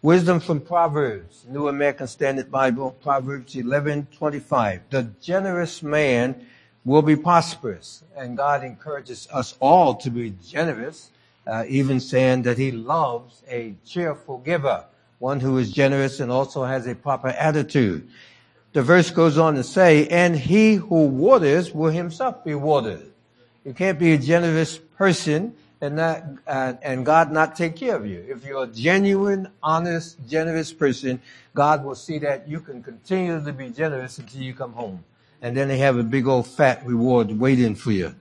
Wisdom from Proverbs, New American Standard Bible, Proverbs 11:25. The generous man will be prosperous, and God encourages us all to be generous, uh, even saying that He loves a cheerful giver, one who is generous and also has a proper attitude. The verse goes on to say, "And he who waters will himself be watered." You can't be a generous person and uh, and God not take care of you. If you're a genuine, honest, generous person, God will see that you can continue to be generous until you come home, and then they have a big old fat reward waiting for you.